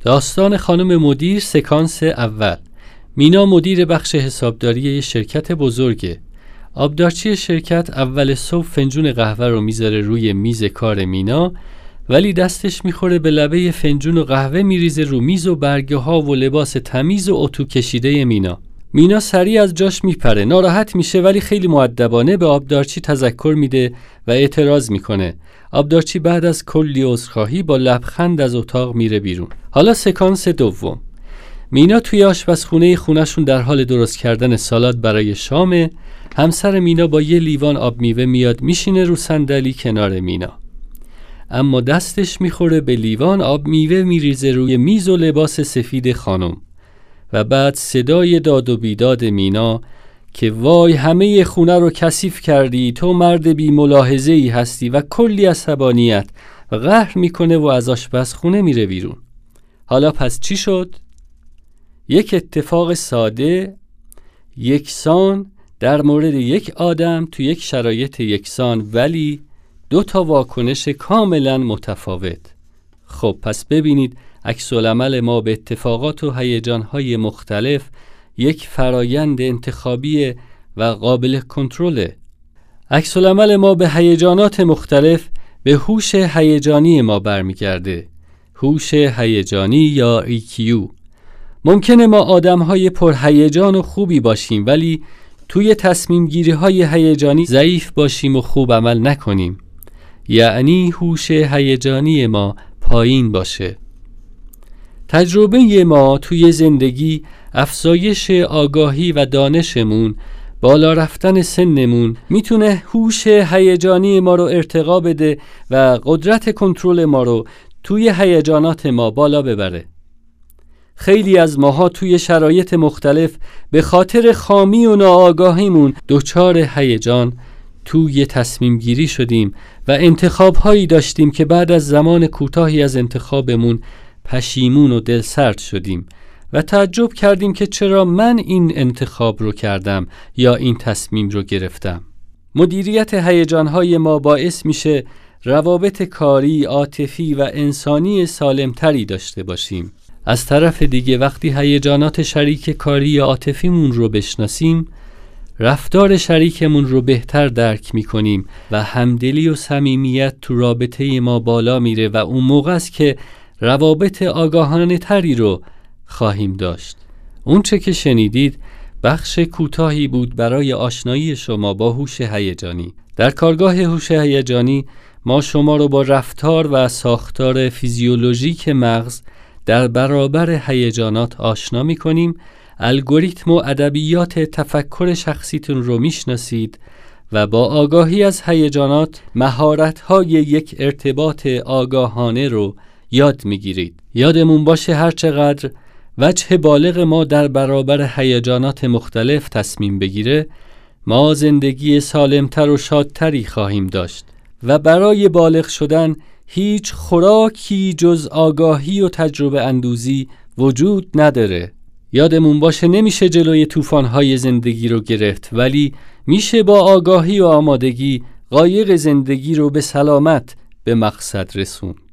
داستان خانم مدیر سکانس اول. مینا مدیر بخش حسابداری یه شرکت بزرگه. آبدارچی شرکت اول صبح فنجون قهوه رو می‌ذاره روی میز کار مینا ولی دستش می‌خوره به لبه فنجون و قهوه میریزه رو میز و برگه ها و لباس تمیز و اتو کشیده مینا. مینا سریع از جاش میپره. ناراحت میشه ولی خیلی معدبانه به آبدارچی تذکر میده و اعتراض می‌کنه. آبدارچی بعد از کلی عذرخواهی با لبخند از اتاق میره بیرون. حالا سکانس دوم. مینا توی آشپزخونه خونشون در حال درست کردن سالاد برای شامه. همسر مینا با یه لیوان آب میوه میاد میشینه رو صندلی کنار مینا. اما دستش می‌خوره به لیوان آب میوه میریزه روی میز و لباس سفید خانم. و بعد صدای داد و بیداد مینا که وای همه خونه رو کثیف کردی تو مرد بی ملاحظه ای هستی و کلی عصبانیت و قهر می‌کنه و از آشپزخونه میره بیرون حالا پس چی شد؟ یک اتفاق ساده یکسان در مورد یک آدم تو یک شرایط یکسان ولی دو تا واکنش کاملا متفاوت خب پس ببینید عکس ما به اتفاقات و هیجانهای مختلف یک فرایند انتخابی و قابل کنترله عکس ما به هیجانات مختلف به هوش هیجانی ما برمیگرده. هوش هیجانی یا EQ ممکنه ما آدم های پرهیجان و خوبی باشیم ولی توی تصمیم گیری های هیجانی ضعیف باشیم و خوب عمل نکنیم. یعنی هوش هیجانی ما پایین باشه. تجربه ما توی زندگی افزایش آگاهی و دانشمون بالا رفتن سنمون می‌تونه هوش هیجانی ما رو ارتقا بده و قدرت کنترل ما رو توی هیجانات ما بالا ببره. خیلی از ماها توی شرایط مختلف به خاطر خامی و ناآگاهیمون دچار هیجان توی تصمیم گیری شدیم و انتخاب هایی داشتیم که بعد از زمان کوتاهی از انتخابمون پشیمون و دلسرد شدیم و تعجب کردیم که چرا من این انتخاب رو کردم یا این تصمیم رو گرفتم. مدیریت هیجانهای ما باعث میشه روابط کاری، عاطفی و انسانی سالمتری داشته باشیم. از طرف دیگه وقتی هیجانات شریک کاری یا عاطفیمون رو بشناسیم رفتار شریکمون رو بهتر درک می کنیم و همدلی و صمیمیت تو رابطه ما بالا میره و اون موقع است که روابط آگاهانه تری رو خواهیم داشت. اونچه که شنیدید بخش کوتاهی بود برای آشنایی شما با هوش هیجانی. در کارگاه هوش هیجانی ما شما رو با رفتار و ساختار فیزیولوژیک مغز در برابر هیجانات آشنا می کنیم الگوریتم و ادبیات تفکر شخصیتون رو می‌شناسید و با آگاهی از هیجانات مهارت‌های یک ارتباط آگاهانه رو یاد می‌گیرید. یادمون باشه هرچقدر وجه بالغ ما در برابر هیجانات مختلف تصمیم بگیره ما زندگی سالمتر و شادتری خواهیم داشت. و برای بالغ شدن هیچ خوراکی جز آگاهی و تجربه اندوزی وجود نداره. یادمون باشه نمیشه جلوی طوفان‌های زندگی رو گرفت ولی میشه با آگاهی و آمادگی قایق زندگی رو به سلامت به مقصد رسوند.